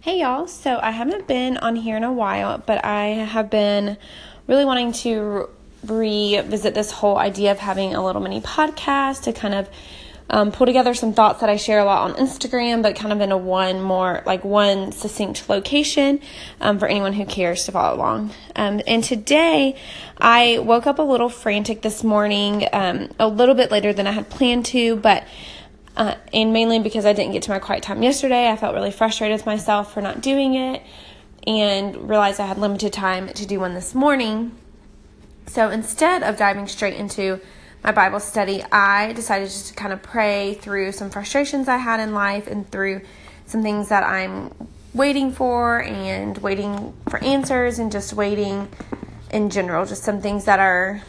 Hey y'all, so I haven't been on here in a while, but I have been really wanting to revisit this whole idea of having a little mini podcast to kind of um, pull together some thoughts that I share a lot on Instagram, but kind of in a one more, like one succinct location um, for anyone who cares to follow along. Um, and today I woke up a little frantic this morning, um, a little bit later than I had planned to, but uh, and mainly because I didn't get to my quiet time yesterday. I felt really frustrated with myself for not doing it and realized I had limited time to do one this morning. So instead of diving straight into my Bible study, I decided just to kind of pray through some frustrations I had in life and through some things that I'm waiting for and waiting for answers and just waiting in general, just some things that are,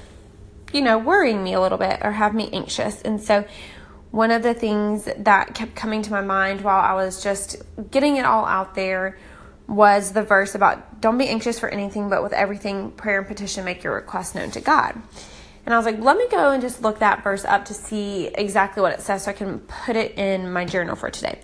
you know, worrying me a little bit or have me anxious. And so one of the things that kept coming to my mind while I was just getting it all out there was the verse about don't be anxious for anything, but with everything, prayer and petition, make your request known to God. And I was like, let me go and just look that verse up to see exactly what it says so I can put it in my journal for today.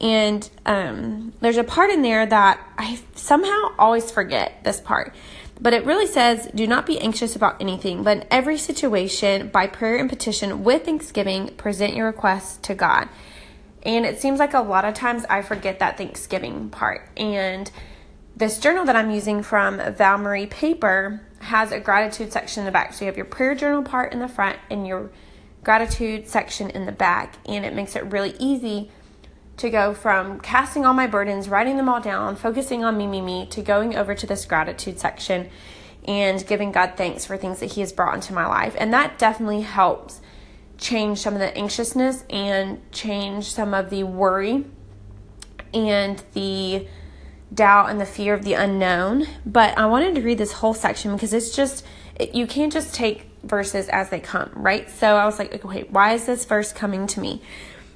And um, there's a part in there that I somehow always forget this part. But it really says, do not be anxious about anything, but in every situation, by prayer and petition, with thanksgiving, present your requests to God. And it seems like a lot of times I forget that Thanksgiving part. And this journal that I'm using from Val Marie Paper has a gratitude section in the back. So you have your prayer journal part in the front and your gratitude section in the back. And it makes it really easy to go from casting all my burdens, writing them all down, focusing on me, me, me, to going over to this gratitude section and giving God thanks for things that He has brought into my life. And that definitely helps change some of the anxiousness and change some of the worry and the doubt and the fear of the unknown. But I wanted to read this whole section because it's just, you can't just take verses as they come, right? So I was like, okay, why is this verse coming to me?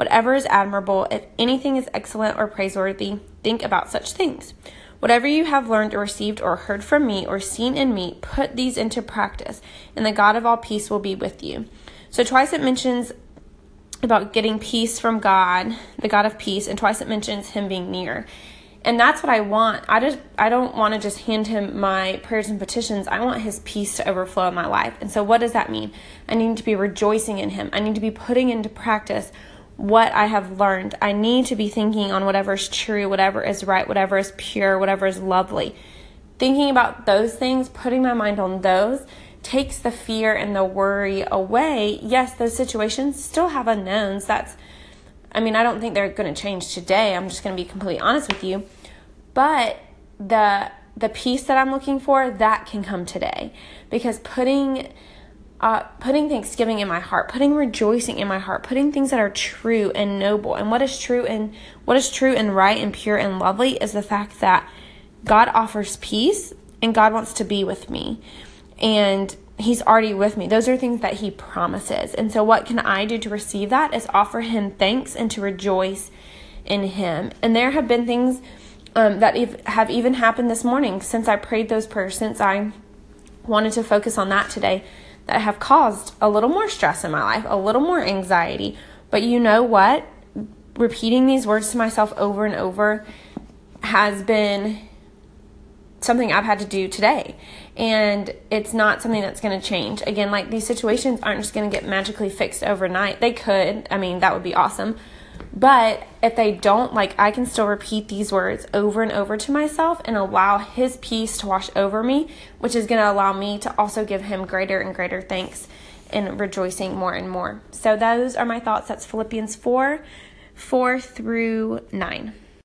Whatever is admirable, if anything is excellent or praiseworthy, think about such things. Whatever you have learned or received or heard from me or seen in me, put these into practice, and the God of all peace will be with you. So, twice it mentions about getting peace from God, the God of peace, and twice it mentions him being near. And that's what I want. I just I don't want to just hand him my prayers and petitions. I want his peace to overflow in my life. And so what does that mean? I need to be rejoicing in him. I need to be putting into practice what I have learned. I need to be thinking on whatever is true, whatever is right, whatever is pure, whatever is lovely. Thinking about those things, putting my mind on those, takes the fear and the worry away. Yes, those situations still have unknowns. That's, I mean, I don't think they're going to change today. I'm just going to be completely honest with you. But the the peace that I'm looking for, that can come today. Because putting uh, putting thanksgiving in my heart, putting rejoicing in my heart, putting things that are true and noble. And what is true and what is true and right and pure and lovely is the fact that God offers peace and God wants to be with me. And He's already with me. Those are things that He promises. And so, what can I do to receive that is offer Him thanks and to rejoice in Him. And there have been things um, that have even happened this morning since I prayed those prayers, since I wanted to focus on that today that have caused a little more stress in my life, a little more anxiety. But you know what? Repeating these words to myself over and over has been something I've had to do today. And it's not something that's going to change. Again, like these situations aren't just going to get magically fixed overnight. They could. I mean, that would be awesome. But if they don't, like, I can still repeat these words over and over to myself and allow His peace to wash over me, which is going to allow me to also give Him greater and greater thanks and rejoicing more and more. So, those are my thoughts. That's Philippians 4 4 through 9.